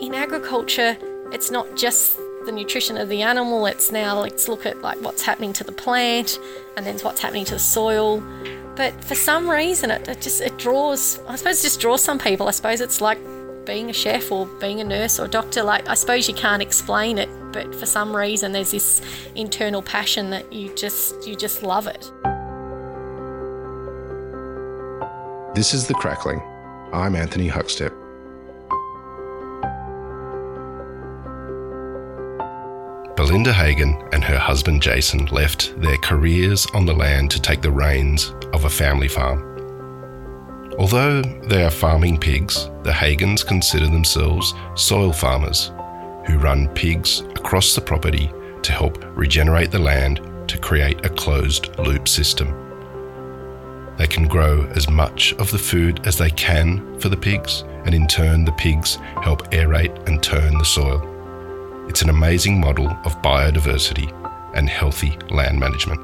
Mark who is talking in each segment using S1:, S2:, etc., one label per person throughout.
S1: in agriculture, it's not just the nutrition of the animal, it's now let's look at like what's happening to the plant and then what's happening to the soil. But for some reason, it, it just it draws. I suppose it just draws some people. I suppose it's like being a chef or being a nurse or a doctor. Like I suppose you can't explain it, but for some reason, there's this internal passion that you just you just love it.
S2: This is The Crackling. I'm Anthony Huckstep. Belinda Hagan and her husband Jason left their careers on the land to take the reins of a family farm. Although they are farming pigs, the Hagans consider themselves soil farmers who run pigs across the property to help regenerate the land to create a closed loop system. They can grow as much of the food as they can for the pigs, and in turn, the pigs help aerate and turn the soil. It's an amazing model of biodiversity and healthy land management.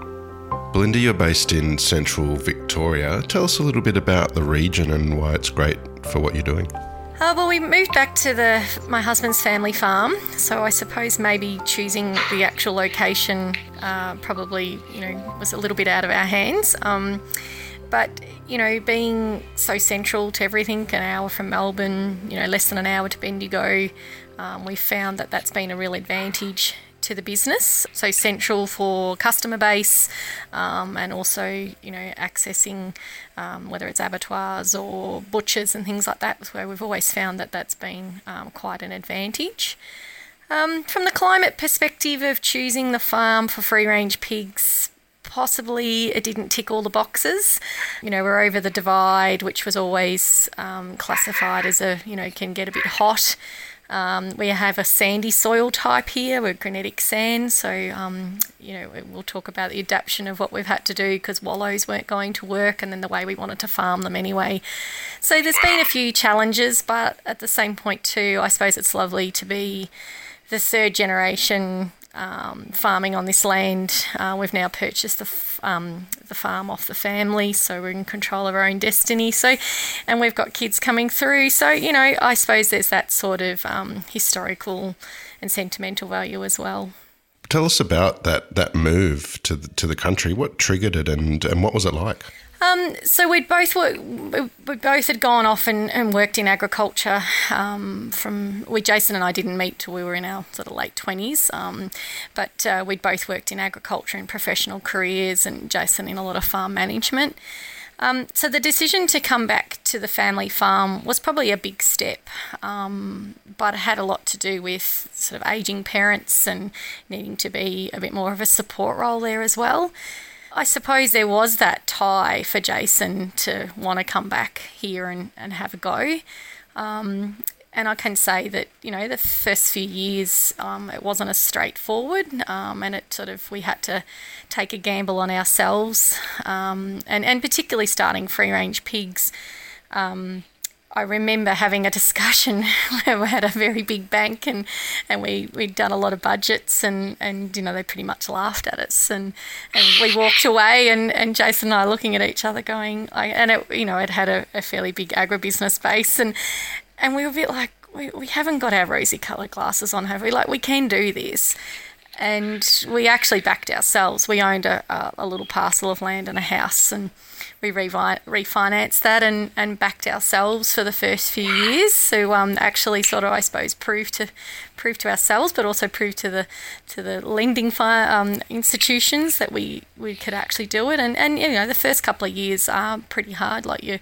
S2: Belinda, you're based in central Victoria. Tell us a little bit about the region and why it's great for what you're doing.
S1: Uh, well, we moved back to the my husband's family farm, so I suppose maybe choosing the actual location uh, probably you know was a little bit out of our hands. Um, but you know, being so central to everything, an hour from Melbourne, you know, less than an hour to Bendigo, um, we found that that's been a real advantage to the business. So central for customer base, um, and also you know accessing um, whether it's abattoirs or butchers and things like that, where we've always found that that's been um, quite an advantage. Um, from the climate perspective of choosing the farm for free range pigs, possibly it didn't tick all the boxes. You know, we're over the divide, which was always um, classified as a, you know, can get a bit hot. Um, we have a sandy soil type here, we're granitic sand, so um, you know we'll talk about the adaptation of what we've had to do because wallows weren't going to work, and then the way we wanted to farm them anyway. So there's been a few challenges, but at the same point too, I suppose it's lovely to be the third generation um, farming on this land. Uh, we've now purchased the, f- um, the farm off the family, so we're in control of our own destiny. So, and we've got kids coming through. So, you know, I suppose there's that sort of um, historical and sentimental value as well.
S2: Tell us about that that move to the, to the country. What triggered it, and and what was it like?
S1: Um, so we'd both we both had gone off and, and worked in agriculture. Um, from we Jason and I didn't meet till we were in our sort of late twenties, um, but uh, we'd both worked in agriculture in professional careers, and Jason in a lot of farm management. Um, so the decision to come back to the family farm was probably a big step, um, but it had a lot to do with sort of aging parents and needing to be a bit more of a support role there as well. I suppose there was that tie for Jason to want to come back here and, and have a go. Um, and I can say that, you know, the first few years um, it wasn't as straightforward um, and it sort of, we had to take a gamble on ourselves um, and, and particularly starting free range pigs. Um, I remember having a discussion where we had a very big bank and, and we, we'd done a lot of budgets and, and you know they pretty much laughed at us and, and we walked away and, and Jason and I looking at each other going and it you know it had a, a fairly big agribusiness base and and we were a bit like we, we haven't got our rosy coloured glasses on have we? Like we can do this and we actually backed ourselves we owned a, a, a little parcel of land and a house and we refinanced that and, and backed ourselves for the first few years. So um, actually, sort of, I suppose, prove to prove to ourselves, but also prove to the to the lending fi- um, institutions that we, we could actually do it. And and you know, the first couple of years are pretty hard. Like you.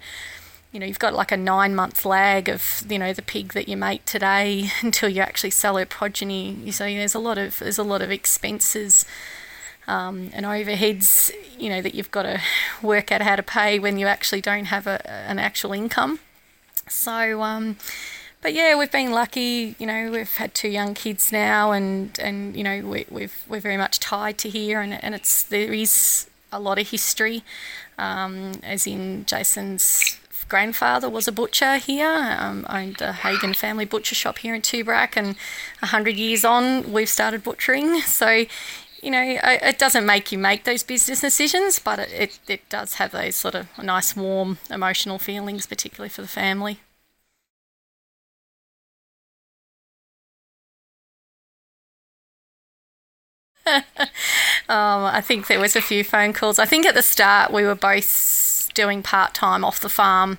S1: You know, you've got like a nine month lag of you know the pig that you make today until you actually sell her progeny. So there's a lot of there's a lot of expenses um, and overheads, you know, that you've got to work out how to pay when you actually don't have a, an actual income. So, um, but yeah, we've been lucky. You know, we've had two young kids now, and and you know, we, we've we're very much tied to here, and and it's there is a lot of history, um, as in Jason's grandfather was a butcher here, um, owned a Hagan family butcher shop here in Tooborac, and 100 years on, we've started butchering. So, you know, it doesn't make you make those business decisions, but it, it, it does have those sort of nice, warm, emotional feelings, particularly for the family. um, I think there was a few phone calls. I think at the start we were both doing part time off the farm.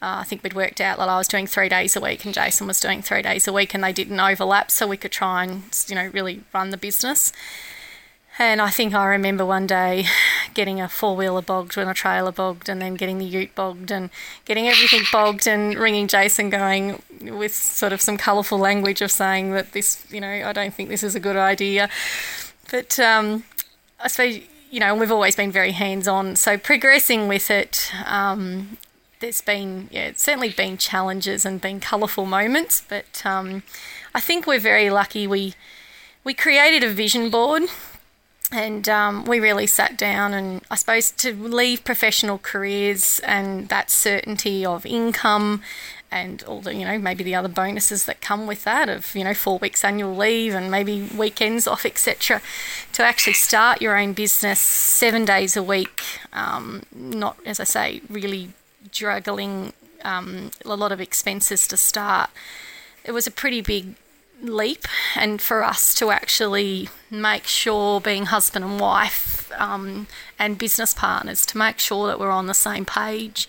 S1: Uh, I think we'd worked out that I was doing three days a week and Jason was doing three days a week, and they didn't overlap, so we could try and you know really run the business. And I think I remember one day getting a four wheeler bogged and a trailer bogged, and then getting the ute bogged and getting everything bogged, and ringing Jason going with sort of some colourful language of saying that this, you know, I don't think this is a good idea. But um, I suppose, you know, and we've always been very hands on. So progressing with it, um, there's been, yeah, it's certainly been challenges and been colourful moments, but um, I think we're very lucky. We we created a vision board and um, we really sat down and I suppose to leave professional careers and that certainty of income and all the you know maybe the other bonuses that come with that of you know four weeks annual leave and maybe weekends off etc to actually start your own business seven days a week um, not as I say really juggling um, a lot of expenses to start it was a pretty big leap. And for us to actually make sure being husband and wife um, and business partners to make sure that we're on the same page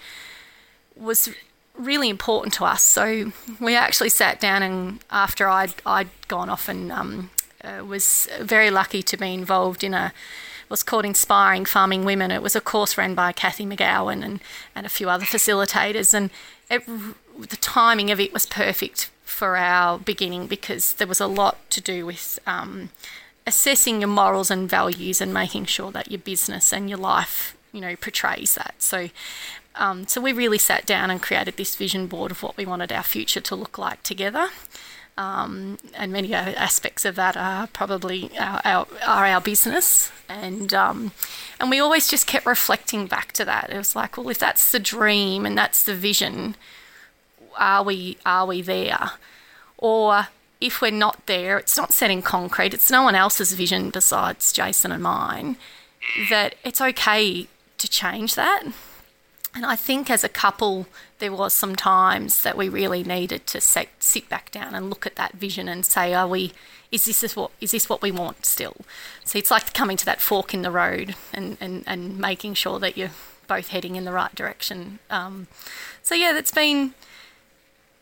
S1: was really important to us so we actually sat down and after I'd, I'd gone off and um, uh, was very lucky to be involved in a was called Inspiring Farming Women. It was a course run by Cathy McGowan and, and a few other facilitators, and it, the timing of it was perfect for our beginning because there was a lot to do with um, assessing your morals and values and making sure that your business and your life, you know, portrays that. So, um, so we really sat down and created this vision board of what we wanted our future to look like together. Um, and many aspects of that are probably our, our are our business, and um, and we always just kept reflecting back to that. It was like, well, if that's the dream and that's the vision, are we are we there? Or if we're not there, it's not set in concrete, it's no one else's vision besides Jason and mine, that it's okay to change that. And I think as a couple, there was some times that we really needed to sit, sit back down and look at that vision and say, are we, is this is what, is this what we want still? So it's like coming to that fork in the road and, and, and making sure that you're both heading in the right direction. Um, so yeah, that's been,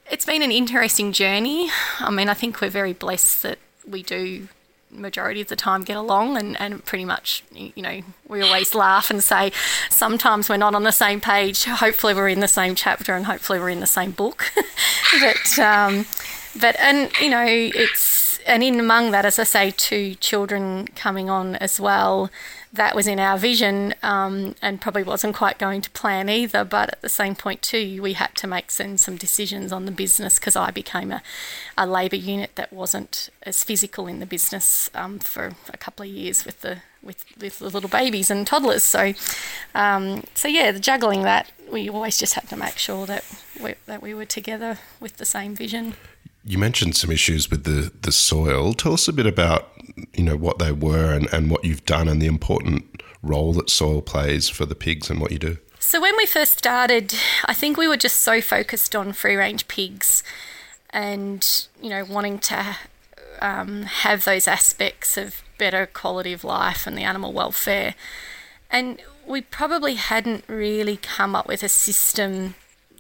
S1: it's been an interesting journey. I mean, I think we're very blessed that we do majority of the time get along and, and pretty much you know we always laugh and say sometimes we're not on the same page. Hopefully we're in the same chapter and hopefully we're in the same book. But um, but and you know it's and in among that as i say two children coming on as well that was in our vision um, and probably wasn't quite going to plan either. But at the same point, too, we had to make some, some decisions on the business because I became a, a labour unit that wasn't as physical in the business um, for a couple of years with the with, with the little babies and toddlers. So, um, so yeah, the juggling that we always just had to make sure that we, that we were together with the same vision.
S2: You mentioned some issues with the, the soil. Tell us a bit about you know what they were and, and what you've done and the important role that soil plays for the pigs and what you do.
S1: So when we first started, I think we were just so focused on free range pigs and you know wanting to um, have those aspects of better quality of life and the animal welfare. And we probably hadn't really come up with a system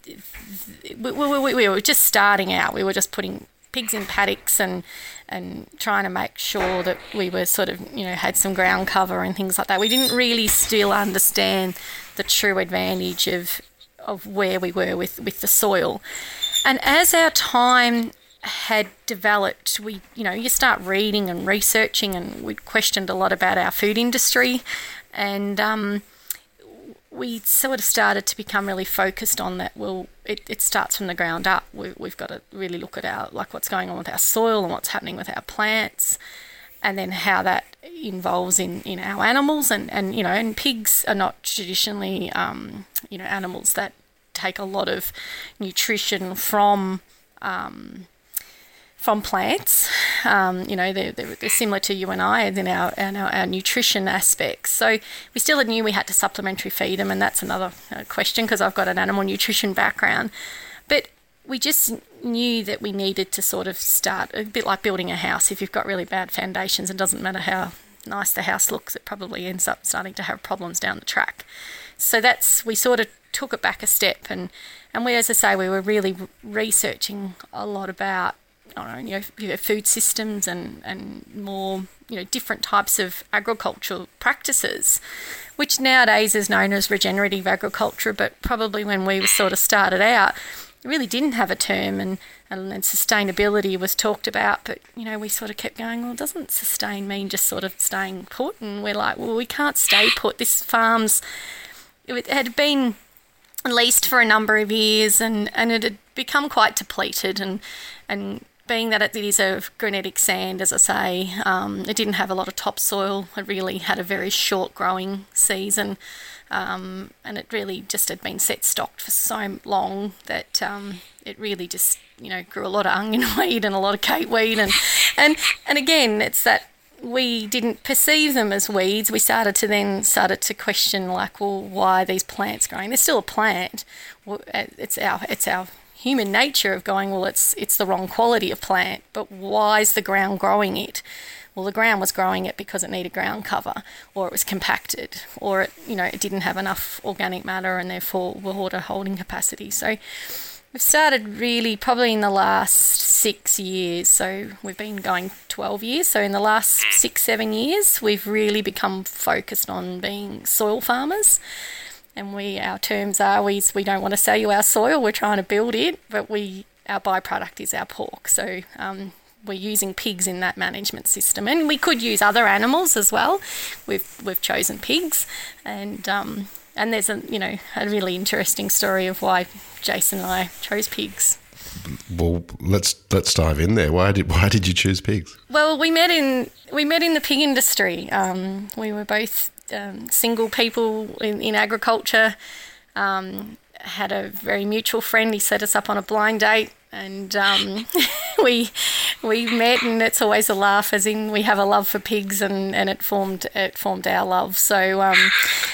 S1: we, we, we, were just starting out. We were just putting pigs in paddocks and and trying to make sure that we were sort of you know had some ground cover and things like that. We didn't really still understand the true advantage of of where we were with with the soil. And as our time had developed, we you know you start reading and researching, and we questioned a lot about our food industry, and um, we sort of started to become really focused on that. Well, it, it starts from the ground up. We, we've got to really look at our like what's going on with our soil and what's happening with our plants, and then how that involves in, in our animals and, and you know and pigs are not traditionally um, you know animals that take a lot of nutrition from um, from plants. Um, you know, they're, they're, similar to you and I in our, in our, our, nutrition aspects. So we still knew we had to supplementary feed them, and that's another uh, question because I've got an animal nutrition background. But we just knew that we needed to sort of start a bit like building a house. If you've got really bad foundations, it doesn't matter how nice the house looks, it probably ends up starting to have problems down the track. So that's we sort of took it back a step, and and we, as I say, we were really researching a lot about know, you know, food systems and, and more, you know, different types of agricultural practices, which nowadays is known as regenerative agriculture, but probably when we sort of started out, really didn't have a term and, and, and sustainability was talked about, but, you know, we sort of kept going, well, doesn't sustain mean just sort of staying put? And we're like, well, we can't stay put. This farm's, it had been leased for a number of years and, and it had become quite depleted and, and being that it is a granitic sand, as I say, um, it didn't have a lot of topsoil. It really had a very short growing season, um, and it really just had been set stocked for so long that um, it really just you know grew a lot of onion weed and a lot of cape weed, and and and again, it's that we didn't perceive them as weeds. We started to then started to question like, well, why are these plants growing? They're still a plant. It's our it's our human nature of going, well, it's it's the wrong quality of plant, but why is the ground growing it? Well, the ground was growing it because it needed ground cover, or it was compacted, or it you know it didn't have enough organic matter and therefore water holding capacity. So we've started really probably in the last six years. So we've been going 12 years. So in the last hmm. six seven years, we've really become focused on being soil farmers and we our terms are we we don't want to sell you our soil. We're trying to build it, but we our byproduct is our pork. So um, we're using pigs in that management system, and we could use other animals as well. We've we've chosen pigs, and um, and there's a you know a really interesting story of why Jason and I chose pigs.
S2: Well, let's let's dive in there. Why did why did you choose pigs?
S1: Well, we met in we met in the pig industry. Um, we were both um, single people in, in agriculture. Um, had a very mutual friend. He set us up on a blind date and um, we we met, and it's always a laugh, as in we have a love for pigs, and, and it formed it formed our love. So um,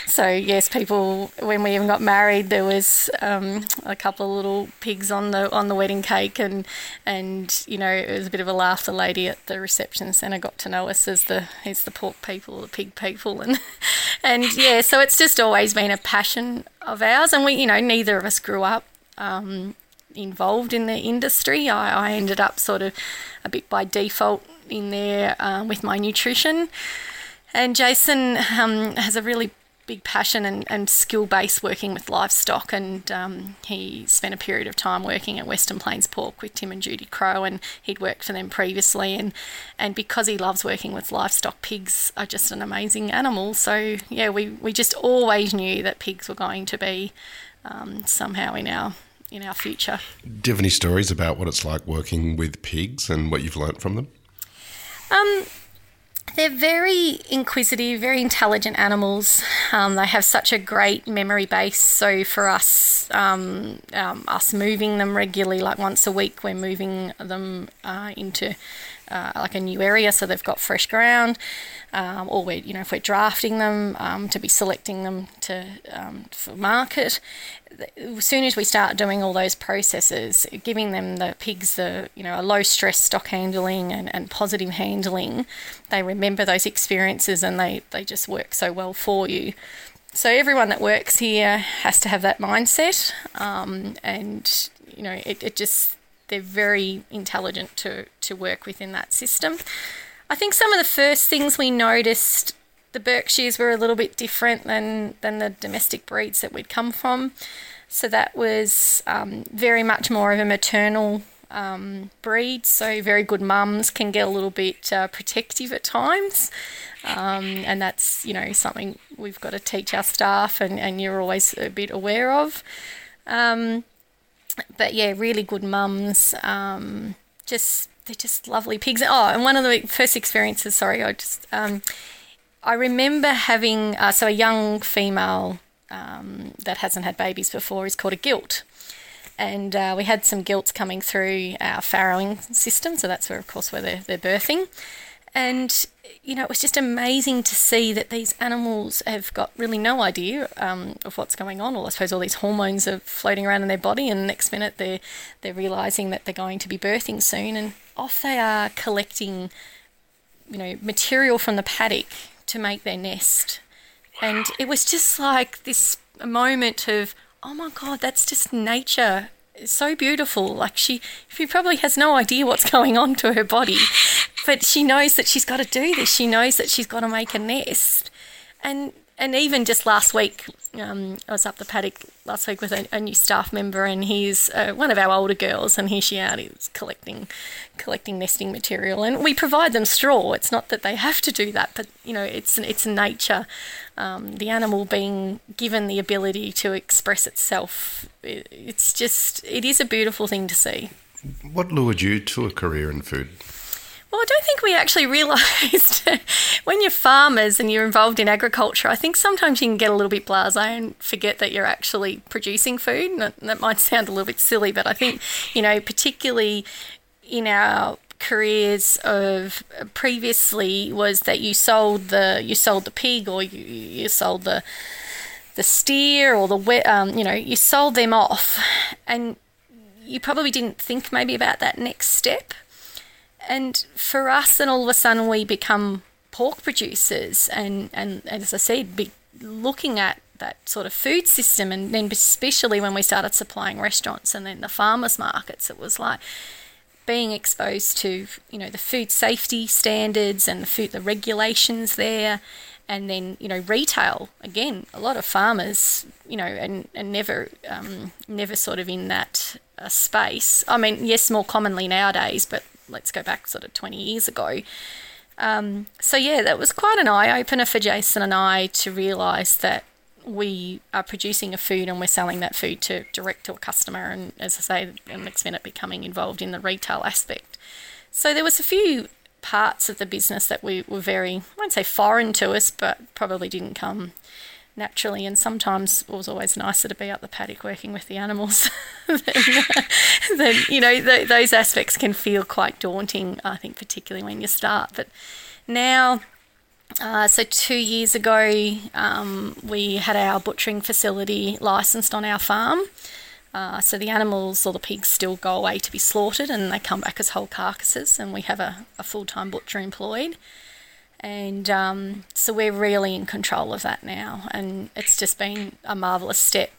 S1: so yes, people when we even got married, there was um, a couple of little pigs on the on the wedding cake, and and you know it was a bit of a laugh. The lady at the reception centre got to know us as the as the pork people, the pig people, and and yeah, so it's just always been a passion of ours, and we you know neither of us grew up. Um, involved in the industry. I, I ended up sort of a bit by default in there uh, with my nutrition. And Jason um, has a really big passion and, and skill base working with livestock. And um, he spent a period of time working at Western Plains Pork with Tim and Judy Crow, and he'd worked for them previously. And, and because he loves working with livestock, pigs are just an amazing animal. So, yeah, we, we just always knew that pigs were going to be um, somehow in our in our future.
S2: Do you have any stories about what it's like working with pigs and what you've learnt from them?
S1: Um, they're very inquisitive, very intelligent animals. Um, they have such a great memory base. So for us, um, um, us moving them regularly, like once a week, we're moving them uh, into uh, like a new area, so they've got fresh ground. Um, or we you know, if we're drafting them um, to be selecting them to um, for market, as soon as we start doing all those processes, giving them the pigs the you know a low stress stock handling and, and positive handling, they remember those experiences and they, they just work so well for you. So everyone that works here has to have that mindset, um, and you know it, it just they're very intelligent to to work within that system. I think some of the first things we noticed the Berkshires were a little bit different than, than the domestic breeds that we'd come from. So that was um, very much more of a maternal um, breed. So very good mums can get a little bit uh, protective at times. Um, and that's, you know, something we've got to teach our staff and, and you're always a bit aware of. Um, but yeah, really good mums. Um, just, they're just lovely pigs. Oh, and one of the first experiences, sorry, I just, um, I remember having uh, so a young female um, that hasn't had babies before is called a gilt, and uh, we had some gilts coming through our farrowing system. So that's where, of course, where they're, they're birthing, and you know it was just amazing to see that these animals have got really no idea um, of what's going on. Or I suppose all these hormones are floating around in their body, and the next minute they're they're realizing that they're going to be birthing soon, and off they are collecting you know, material from the paddock to make their nest. And it was just like this moment of, oh my God, that's just nature. It's so beautiful. Like she, she probably has no idea what's going on to her body, but she knows that she's got to do this. She knows that she's got to make a nest. And and even just last week, um, I was up the paddock last week with a, a new staff member, and he's uh, one of our older girls, and here she out is collecting, collecting nesting material, and we provide them straw. It's not that they have to do that, but you know, it's it's nature. Um, the animal being given the ability to express itself. It, it's just it is a beautiful thing to see.
S2: What lured you to a career in food?
S1: Well, I don't think we actually realised when you're farmers and you're involved in agriculture, I think sometimes you can get a little bit blasé and forget that you're actually producing food. And that might sound a little bit silly, but I think, you know, particularly in our careers of previously was that you sold the you sold the pig or you, you sold the the steer or the um, you know you sold them off and you probably didn't think maybe about that next step and for us, and all of a sudden we become pork producers, and, and as I said, be looking at that sort of food system, and then especially when we started supplying restaurants and then the farmers markets, it was like being exposed to you know the food safety standards and the food the regulations there. And then you know retail again a lot of farmers you know and, and never um, never sort of in that uh, space. I mean yes more commonly nowadays but let's go back sort of 20 years ago. Um, so, yeah, that was quite an eye opener for Jason and I to realise that we are producing a food and we're selling that food to direct to a customer. And as I say, the next minute becoming involved in the retail aspect. So, there was a few parts of the business that we were very, I won't say foreign to us, but probably didn't come naturally. And sometimes it was always nicer to be up the paddock working with the animals. than, you know, th- those aspects can feel quite daunting, I think, particularly when you start. But now, uh, so two years ago, um, we had our butchering facility licensed on our farm. Uh, so the animals or the pigs still go away to be slaughtered and they come back as whole carcasses, and we have a, a full time butcher employed. And um, so we're really in control of that now. And it's just been a marvellous step.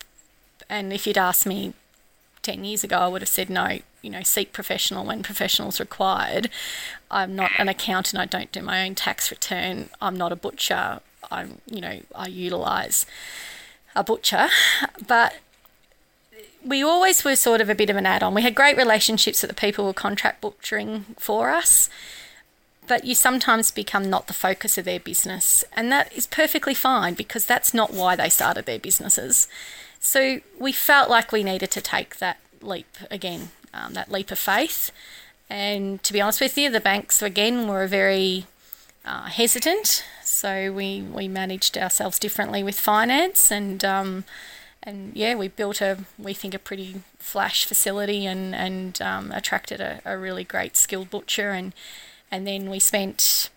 S1: And if you'd asked me 10 years ago, I would have said no, you know, seek professional when professional's required. I'm not an accountant, I don't do my own tax return, I'm not a butcher, I'm, you know, I utilise a butcher. But we always were sort of a bit of an add on. We had great relationships with the people who were contract butchering for us but you sometimes become not the focus of their business. And that is perfectly fine because that's not why they started their businesses. So we felt like we needed to take that leap again, um, that leap of faith. And to be honest with you, the banks again were very uh, hesitant. So we, we managed ourselves differently with finance and um, and yeah, we built a we think a pretty flash facility and and um, attracted a, a really great skilled butcher and and then we spent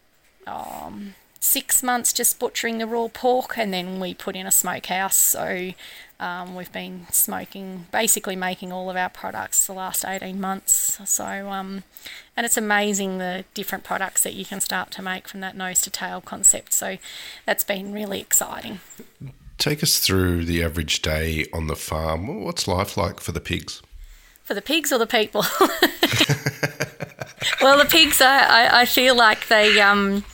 S1: um, six months just butchering the raw pork, and then we put in a smokehouse. So um, we've been smoking, basically making all of our products the last 18 months. So, um, and it's amazing the different products that you can start to make from that nose to tail concept. So that's been really exciting.
S2: Take us through the average day on the farm. What's life like for the pigs?
S1: For the pigs or the people? well, the pigs, I, I feel like they, um,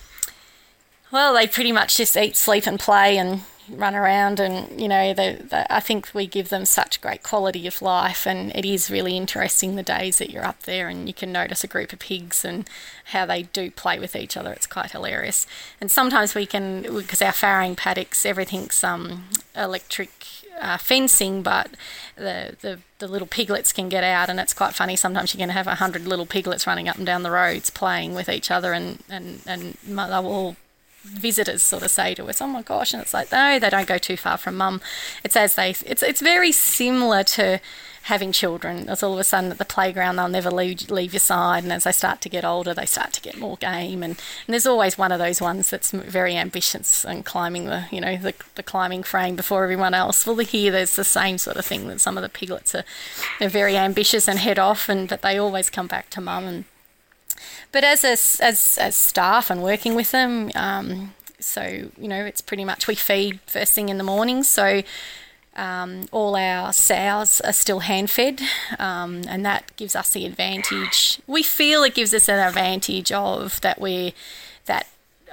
S1: well, they pretty much just eat, sleep, and play and run around. And, you know, they, they, I think we give them such great quality of life. And it is really interesting the days that you're up there and you can notice a group of pigs and how they do play with each other. It's quite hilarious. And sometimes we can, because our farrowing paddocks, everything's um, electric uh, fencing, but the, the, the little piglets can get out, and it's quite funny. Sometimes you can have a hundred little piglets running up and down the roads playing with each other, and and and they'll all visitors sort of say to us, "Oh my gosh!" And it's like, no, they don't go too far from mum. It's as they, it's it's very similar to having children. It's all of a sudden at the playground they'll never leave, leave your side, and as they start to get older, they start to get more game. And, and there's always one of those ones that's very ambitious and climbing the you know the, the climbing frame before everyone else. Well, here there's the same sort of thing that some of the piglets are they're very ambitious and head off, and but they always come back to mum and but as a, as as staff and working with them, um, so you know it's pretty much we feed first thing in the morning. So um, all our sows are still hand fed, um, and that gives us the advantage. We feel it gives us an advantage of that we're that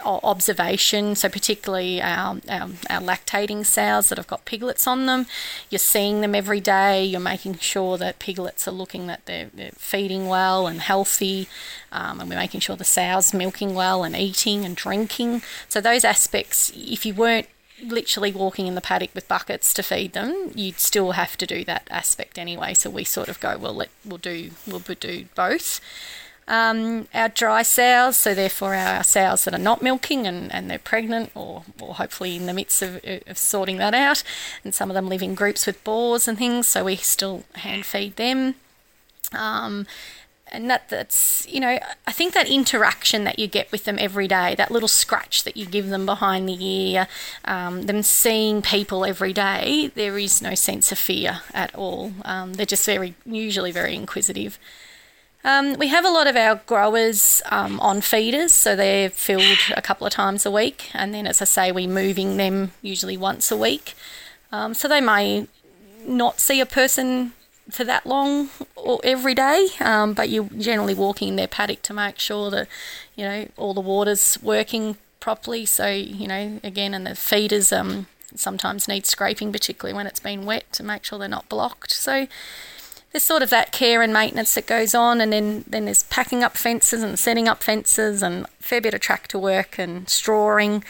S1: observation. So particularly our, our, our, lactating sows that have got piglets on them, you're seeing them every day. You're making sure that piglets are looking that they're, they're feeding well and healthy, um, and we're making sure the sows milking well and eating and drinking. So those aspects, if you weren't literally walking in the paddock with buckets to feed them, you'd still have to do that aspect anyway. So we sort of go, well, let we'll do we'll do both. Um, our dry sows, so therefore our sows that are not milking and, and they're pregnant or, or hopefully in the midst of, of sorting that out, and some of them live in groups with boars and things, so we still hand feed them. Um, and that that's you know I think that interaction that you get with them every day, that little scratch that you give them behind the ear, um, them seeing people every day, there is no sense of fear at all. Um, they're just very usually very inquisitive. Um, we have a lot of our growers um, on feeders, so they're filled a couple of times a week, and then as I say, we're moving them usually once a week. Um, so they may not see a person for that long or every day, um, but you're generally walking in their paddock to make sure that you know all the water's working properly. So you know again, and the feeders um, sometimes need scraping, particularly when it's been wet, to make sure they're not blocked. So there's sort of that care and maintenance that goes on, and then then there's packing up fences and setting up fences and a fair bit of tractor work and strawing,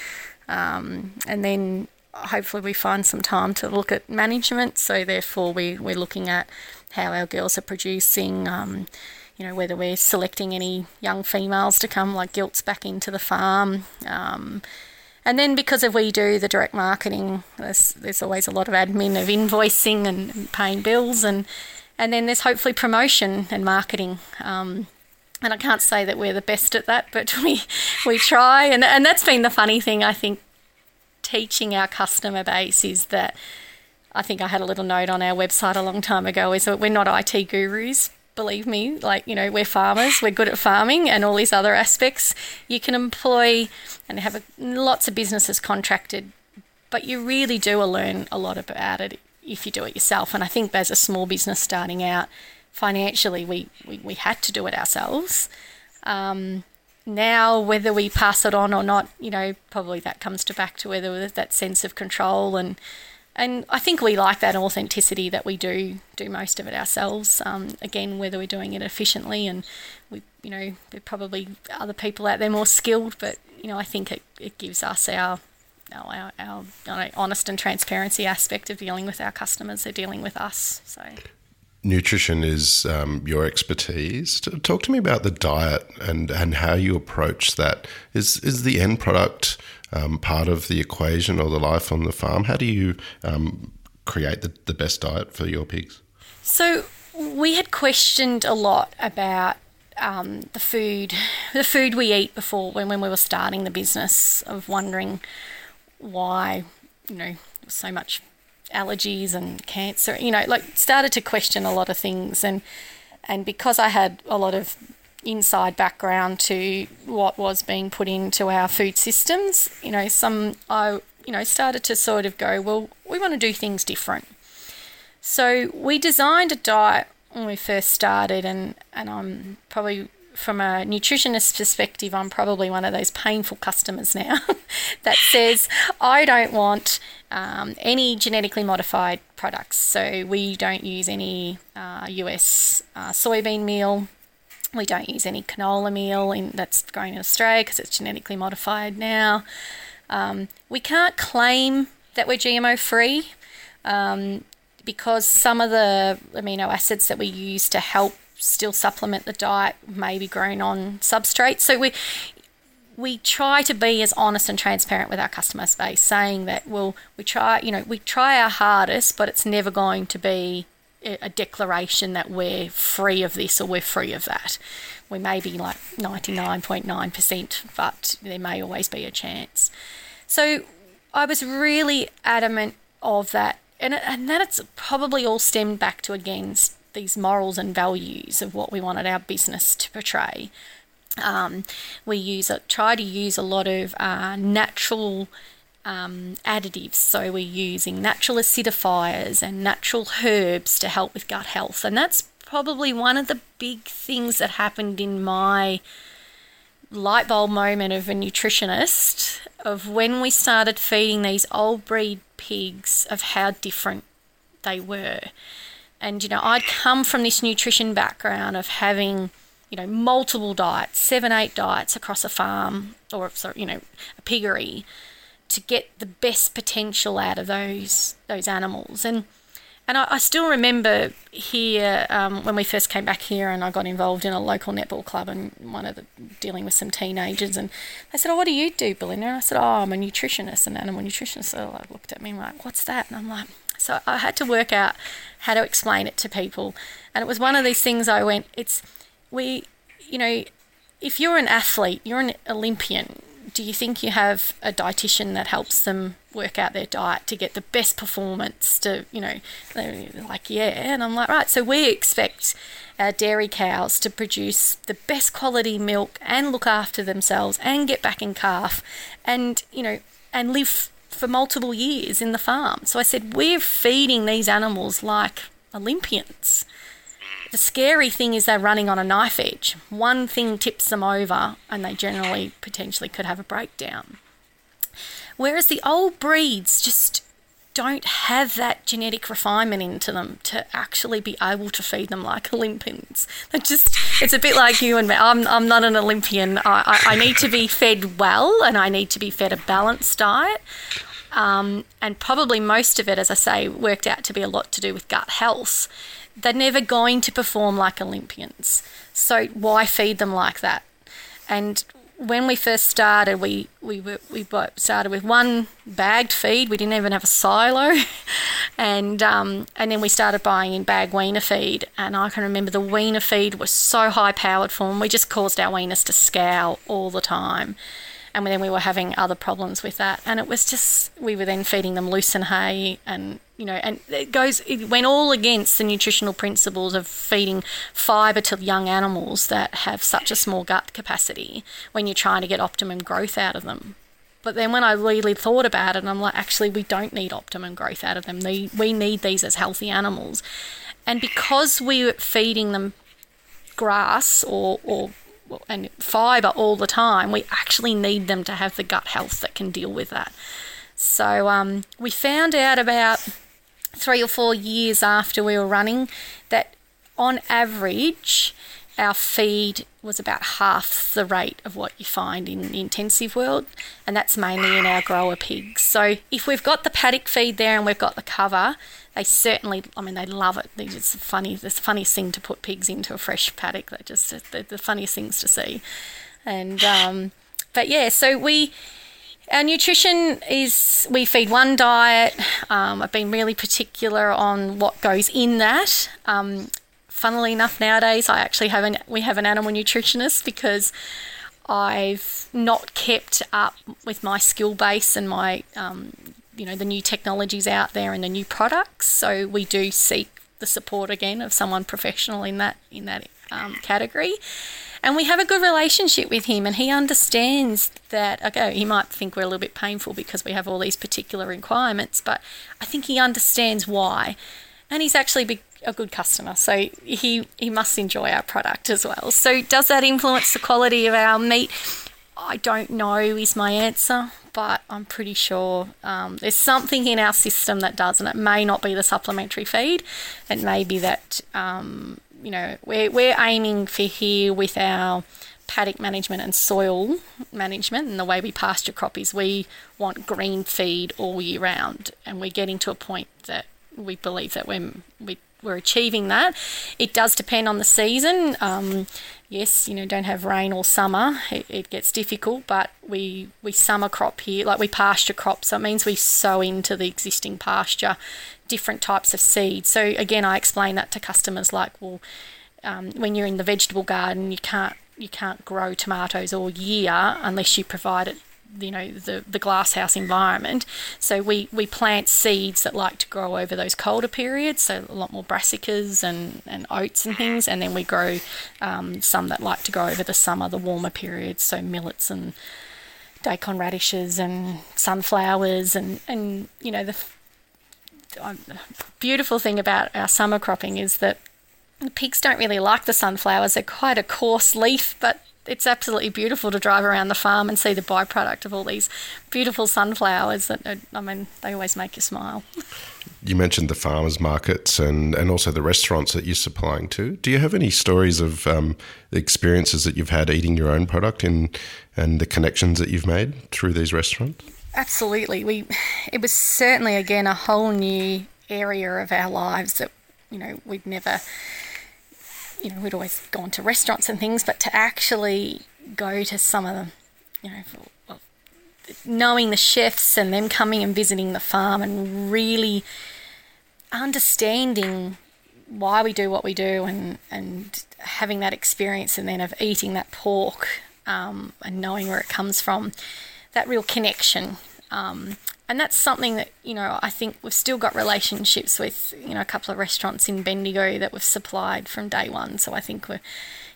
S1: um, and then hopefully we find some time to look at management. So therefore, we we're looking at how our girls are producing. Um, you know whether we're selecting any young females to come like gilts back into the farm. Um, and then because if we do the direct marketing, there's, there's always a lot of admin of invoicing and paying bills, and and then there's hopefully promotion and marketing. Um, and I can't say that we're the best at that, but we we try, and and that's been the funny thing I think teaching our customer base is that I think I had a little note on our website a long time ago is that we're not IT gurus. Believe me, like, you know, we're farmers, we're good at farming and all these other aspects. You can employ and have a, lots of businesses contracted, but you really do learn a lot about it if you do it yourself. And I think as a small business starting out, financially, we, we, we had to do it ourselves. Um, now whether we pass it on or not you know probably that comes to back to whether that sense of control and and I think we like that authenticity that we do do most of it ourselves. Um, again, whether we're doing it efficiently and we, you know, there are probably other people out there more skilled, but you know, I think it, it gives us our our, our, our honest and transparency aspect of dealing with our customers. They're dealing with us, so
S2: nutrition is um, your expertise. Talk to me about the diet and, and how you approach that. Is is the end product um, part of the equation or the life on the farm? How do you um, create the, the best diet for your pigs?
S1: So we had questioned a lot about um, the food, the food we eat before when, when we were starting the business of wondering why, you know, so much allergies and cancer, you know, like started to question a lot of things and and because I had a lot of inside background to what was being put into our food systems, you know, some I you know started to sort of go, well, we want to do things different. So we designed a diet when we first started and and I'm probably from a nutritionist perspective, I'm probably one of those painful customers now that says, I don't want um, any genetically modified products. So we don't use any uh, US uh, soybean meal. We don't use any canola meal in, that's grown in Australia because it's genetically modified now. Um, we can't claim that we're GMO free um, because some of the amino acids that we use to help still supplement the diet may be grown on substrate. So we we try to be as honest and transparent with our customer space, saying that well, we try, you know, we try our hardest, but it's never going to be a declaration that we're free of this or we're free of that. We may be like 99.9%, but there may always be a chance. So I was really adamant of that, and, and that it's probably all stemmed back to again these morals and values of what we wanted our business to portray. Um, we use try to use a lot of uh, natural um, additives. So we're using natural acidifiers and natural herbs to help with gut health. And that's probably one of the big things that happened in my light bulb moment of a nutritionist of when we started feeding these old breed pigs of how different they were. And you know, I'd come from this nutrition background of having, you know, multiple diets, seven, eight diets across a farm or you know, a piggery to get the best potential out of those those animals. And and I, I still remember here um, when we first came back here, and I got involved in a local netball club, and one of the dealing with some teenagers, and they said, "Oh, what do you do, Belinda?" And I said, "Oh, I'm a nutritionist, an animal nutritionist." So they looked at me and like, "What's that?" And I'm like, so I had to work out how to explain it to people, and it was one of these things. I went, "It's we, you know." If you're an athlete, you're an Olympian, do you think you have a dietitian that helps them work out their diet to get the best performance to you know like yeah and i'm like right so we expect our dairy cows to produce the best quality milk and look after themselves and get back in calf and you know and live for multiple years in the farm so i said we're feeding these animals like olympians the scary thing is they're running on a knife edge. One thing tips them over and they generally potentially could have a breakdown. Whereas the old breeds just don't have that genetic refinement into them to actually be able to feed them like Olympians. They just, it's a bit like you and me. I'm, I'm not an Olympian. I, I, I need to be fed well and I need to be fed a balanced diet. Um, and probably most of it, as I say, worked out to be a lot to do with gut health they're never going to perform like Olympians. So why feed them like that? And when we first started, we we we started with one bagged feed. We didn't even have a silo, and um, and then we started buying in bag weaner feed. And I can remember the weaner feed was so high powered for them. We just caused our weaners to scour all the time and then we were having other problems with that. And it was just we were then feeding them lucerne hay, and you know, and it goes it went all against the nutritional principles of feeding fibre to young animals that have such a small gut capacity when you're trying to get optimum growth out of them. But then when I really thought about it, I'm like, actually, we don't need optimum growth out of them. we need these as healthy animals. And because we're feeding them grass or, or and fiber all the time, we actually need them to have the gut health that can deal with that. So um, we found out about three or four years after we were running that on average, our feed was about half the rate of what you find in the intensive world, and that's mainly in our grower pigs. So if we've got the paddock feed there and we've got the cover, they certainly, I mean, they love it. It's funny, the funniest thing to put pigs into a fresh paddock. They're just the, the funniest things to see. And, um, but yeah, so we, our nutrition is we feed one diet. Um, I've been really particular on what goes in that. Um, funnily enough, nowadays I actually have an we have an animal nutritionist because I've not kept up with my skill base and my um, you know the new technologies out there and the new products. So we do seek the support again of someone professional in that in that um, category. And we have a good relationship with him, and he understands that. Okay, he might think we're a little bit painful because we have all these particular requirements, but I think he understands why. And he's actually a good customer, so he, he must enjoy our product as well. So, does that influence the quality of our meat? I don't know, is my answer but I'm pretty sure um, there's something in our system that does, and it may not be the supplementary feed. It may be that, um, you know, we're, we're aiming for here with our paddock management and soil management and the way we pasture crop is we want green feed all year round, and we're getting to a point that we believe that we're, we, we're achieving that. It does depend on the season. Um, yes, you know, don't have rain all summer, it, it, gets difficult, but we, we summer crop here, like we pasture crop, so it means we sow into the existing pasture different types of seeds. So again, I explain that to customers like, well, um, when you're in the vegetable garden, you can't you can't grow tomatoes all year unless you provide it you know the the glasshouse environment. So we we plant seeds that like to grow over those colder periods. So a lot more brassicas and and oats and things, and then we grow um, some that like to grow over the summer, the warmer periods. So millets and daikon radishes and sunflowers and and you know the um, beautiful thing about our summer cropping is that the pigs don't really like the sunflowers. They're quite a coarse leaf, but it's absolutely beautiful to drive around the farm and see the byproduct of all these beautiful sunflowers that I mean they always make you smile.
S2: You mentioned the farmers markets and, and also the restaurants that you're supplying to. Do you have any stories of um, experiences that you've had eating your own product and and the connections that you've made through these restaurants?
S1: Absolutely. We it was certainly again a whole new area of our lives that you know we'd never you know, we'd always gone to restaurants and things, but to actually go to some of them, you know, well, knowing the chefs and them coming and visiting the farm and really understanding why we do what we do and, and having that experience and then of eating that pork um, and knowing where it comes from, that real connection. Um, and that's something that you know I think we've still got relationships with you know a couple of restaurants in Bendigo that we've supplied from day one. So I think we're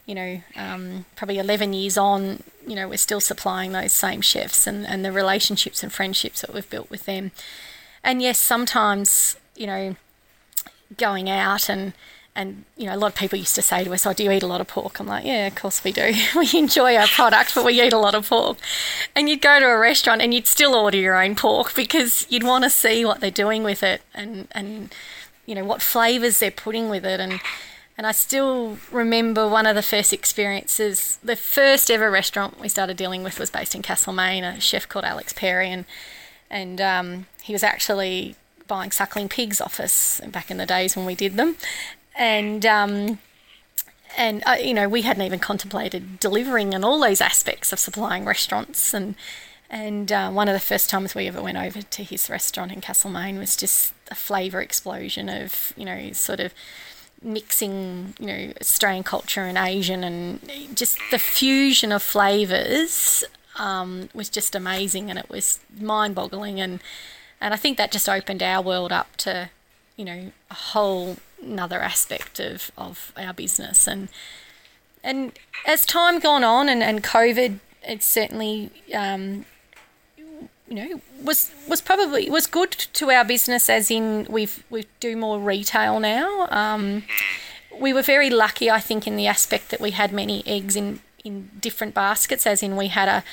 S1: you know um, probably 11 years on you know we're still supplying those same chefs and, and the relationships and friendships that we've built with them. And yes, sometimes you know going out and and you know, a lot of people used to say to us, "Oh, do you eat a lot of pork?" I'm like, "Yeah, of course we do. we enjoy our product, but we eat a lot of pork." And you'd go to a restaurant and you'd still order your own pork because you'd want to see what they're doing with it and and you know what flavors they're putting with it and and I still remember one of the first experiences. The first ever restaurant we started dealing with was based in Castlemaine, a chef called Alex Perry, and and um, he was actually buying suckling pigs off us back in the days when we did them and um, and uh, you know we hadn't even contemplated delivering and all those aspects of supplying restaurants. And and uh, one of the first times we ever went over to his restaurant in Castlemaine was just a flavour explosion of you know sort of mixing you know Australian culture and Asian and just the fusion of flavours um, was just amazing and it was mind-boggling. And and I think that just opened our world up to you know a whole another aspect of, of our business. And and as time gone on and, and COVID, it certainly um, you know was was probably was good to our business as in we've we do more retail now. Um, we were very lucky, I think, in the aspect that we had many eggs in in different baskets, as in we had a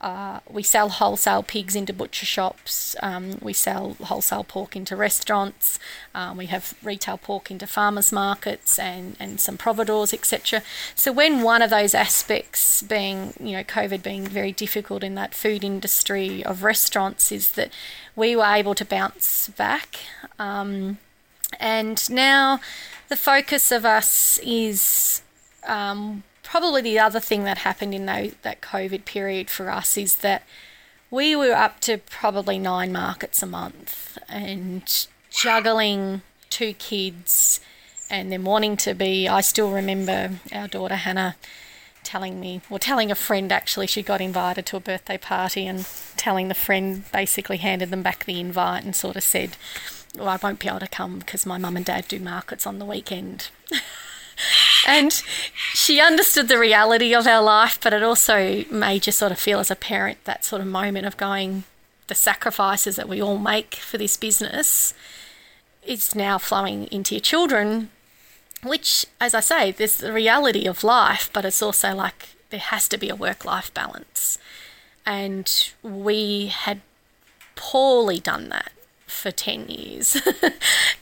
S1: uh, we sell wholesale pigs into butcher shops. Um, we sell wholesale pork into restaurants. Um, we have retail pork into farmers markets and, and some providors, etc. So when one of those aspects, being you know COVID being very difficult in that food industry of restaurants, is that we were able to bounce back. Um, and now the focus of us is um, probably the other thing that happened in those, that COVID period for us is that we were up to probably nine markets a month and juggling two kids and then wanting to be. I still remember our daughter Hannah telling me, or telling a friend actually, she got invited to a birthday party and telling the friend basically handed them back the invite and sort of said, well, I won't be able to come because my mum and dad do markets on the weekend. and she understood the reality of our life, but it also made you sort of feel as a parent that sort of moment of going, the sacrifices that we all make for this business is now flowing into your children, which, as I say, there's the reality of life, but it's also like there has to be a work life balance. And we had poorly done that for 10 years.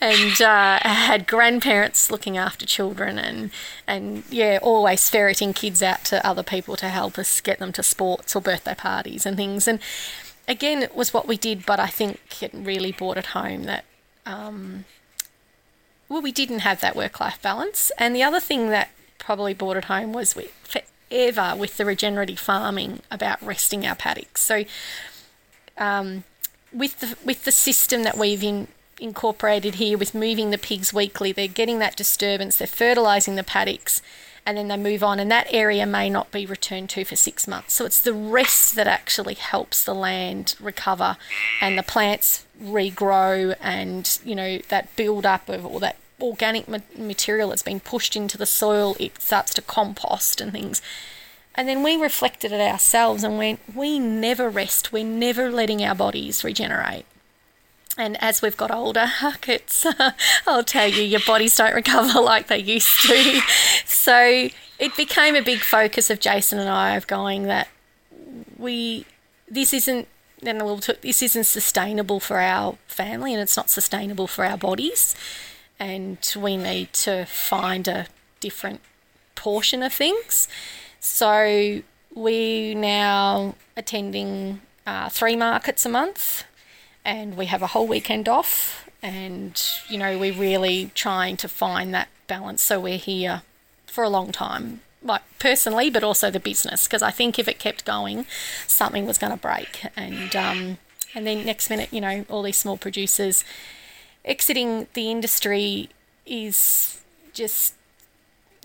S1: And uh, had grandparents looking after children and and yeah always ferreting kids out to other people to help us get them to sports or birthday parties and things. And again it was what we did but I think it really brought it home that um, well we didn't have that work life balance. And the other thing that probably brought it home was we forever with the regenerative farming about resting our paddocks. So um, with the with the system that we've in, incorporated here with moving the pigs weekly, they're getting that disturbance, they're fertilising the paddocks, and then they move on, and that area may not be returned to for six months. So it's the rest that actually helps the land recover and the plants regrow, and you know that build up of all that organic material that's been pushed into the soil, it starts to compost and things. And then we reflected it ourselves and went, we never rest, we're never letting our bodies regenerate. And as we've got older, it's, I'll tell you, your bodies don't recover like they used to. so it became a big focus of Jason and I of going that we, this isn't, then we'll this isn't sustainable for our family and it's not sustainable for our bodies. And we need to find a different portion of things. So we now attending uh, three markets a month and we have a whole weekend off and you know we're really trying to find that balance. So we're here for a long time like personally but also the business because i think if it kept going something was going to break. And um, and then next minute you know all these small producers exiting the industry is just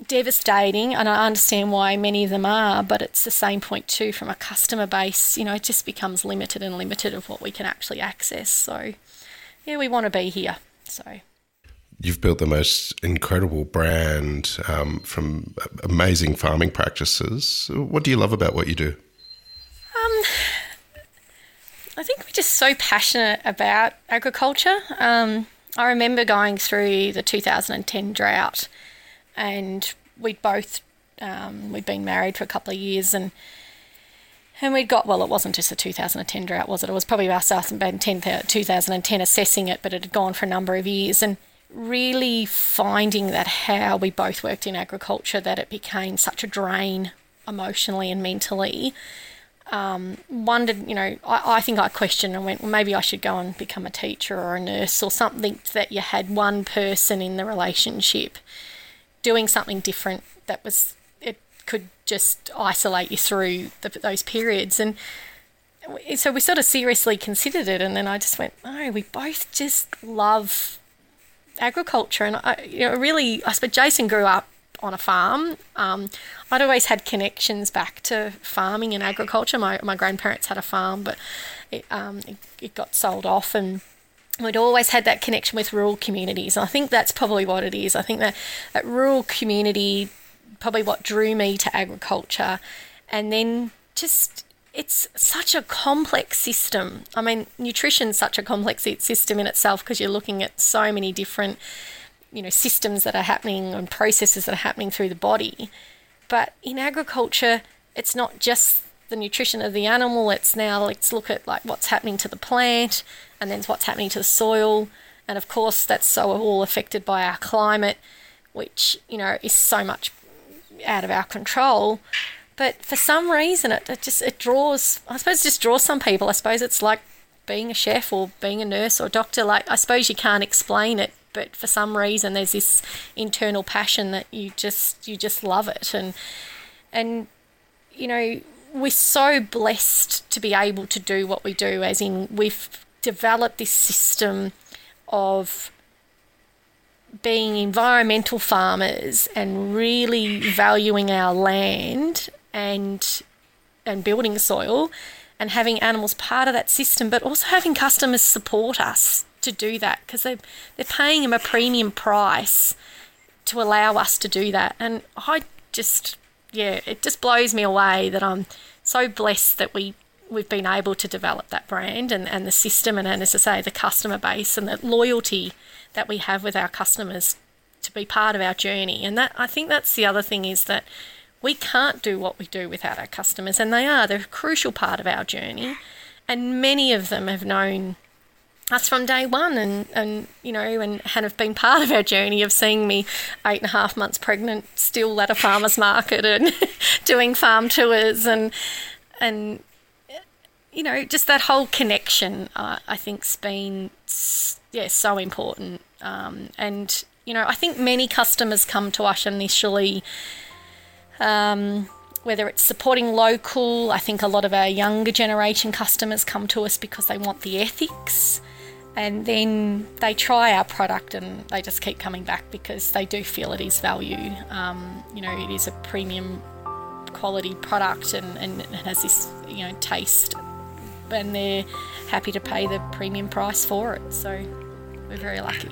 S1: devastating and I understand why many of them are, but it's the same point too from a customer base, you know, it just becomes limited and limited of what we can actually access. So yeah, we want to be here. So
S2: You've built the most incredible brand um, from amazing farming practices. What do you love about what you do?
S1: Um, I think we're just so passionate about agriculture. Um, I remember going through the 2010 drought and we'd both um, we'd been married for a couple of years and and we'd got well it wasn't just a 2010 drought was it? It was probably about 2010, 2010 assessing it but it had gone for a number of years and really finding that how we both worked in agriculture that it became such a drain emotionally and mentally um, wondered, you know, I, I, think I questioned and went, well, maybe I should go and become a teacher or a nurse or something that you had one person in the relationship doing something different that was it could just isolate you through the, those periods. And so we sort of seriously considered it and then I just went no we both just love agriculture. And I you know really I suppose Jason grew up on a farm. Um, I'd always had connections back to farming and agriculture. My, my grandparents had a farm but it, um, it, it got sold off and we'd always had that connection with rural communities. And I think that's probably what it is. I think that, that rural community, probably what drew me to agriculture. And then just, it's such a complex system. I mean, nutrition's such a complex system in itself because you're looking at so many different, you know, systems that are happening and processes that are happening through the body. But in agriculture, it's not just the nutrition of the animal. It's now let's look at like what's happening to the plant, and then what's happening to the soil, and of course that's so all affected by our climate, which you know is so much out of our control. But for some reason, it, it just it draws. I suppose it just draws some people. I suppose it's like being a chef or being a nurse or a doctor. Like I suppose you can't explain it, but for some reason there's this internal passion that you just you just love it and and you know we're so blessed to be able to do what we do, as in we've developed this system of being environmental farmers and really valuing our land and and building soil and having animals part of that system, but also having customers support us to do that because they they're paying them a premium price to allow us to do that. And I just yeah, it just blows me away that I'm so blessed that we we've been able to develop that brand and, and the system and, and as I say the customer base and the loyalty that we have with our customers to be part of our journey. And that I think that's the other thing is that we can't do what we do without our customers and they are they're a crucial part of our journey. And many of them have known us from day one and, and you know and have been part of our journey of seeing me eight and a half months pregnant still at a farmer's market and doing farm tours and and you know just that whole connection uh, I think's been yeah so important um, and you know I think many customers come to us initially um, whether it's supporting local I think a lot of our younger generation customers come to us because they want the ethics and then they try our product and they just keep coming back because they do feel it is value. Um, you know, it is a premium quality product and, and it has this, you know, taste and they're happy to pay the premium price for it. So we're very lucky.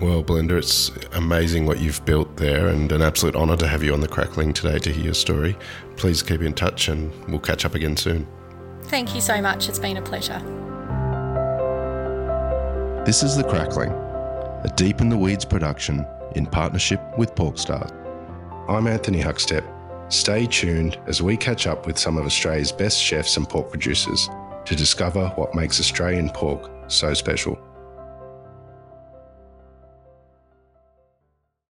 S2: Well, Belinda, it's amazing what you've built there and an absolute honour to have you on the Crackling today to hear your story. Please keep in touch and we'll catch up again soon.
S1: Thank you so much. It's been a pleasure.
S2: This is The Crackling, a Deep in the Weeds production in partnership with Porkstars. I'm Anthony Huckstep. Stay tuned as we catch up with some of Australia's best chefs and pork producers to discover what makes Australian pork so special.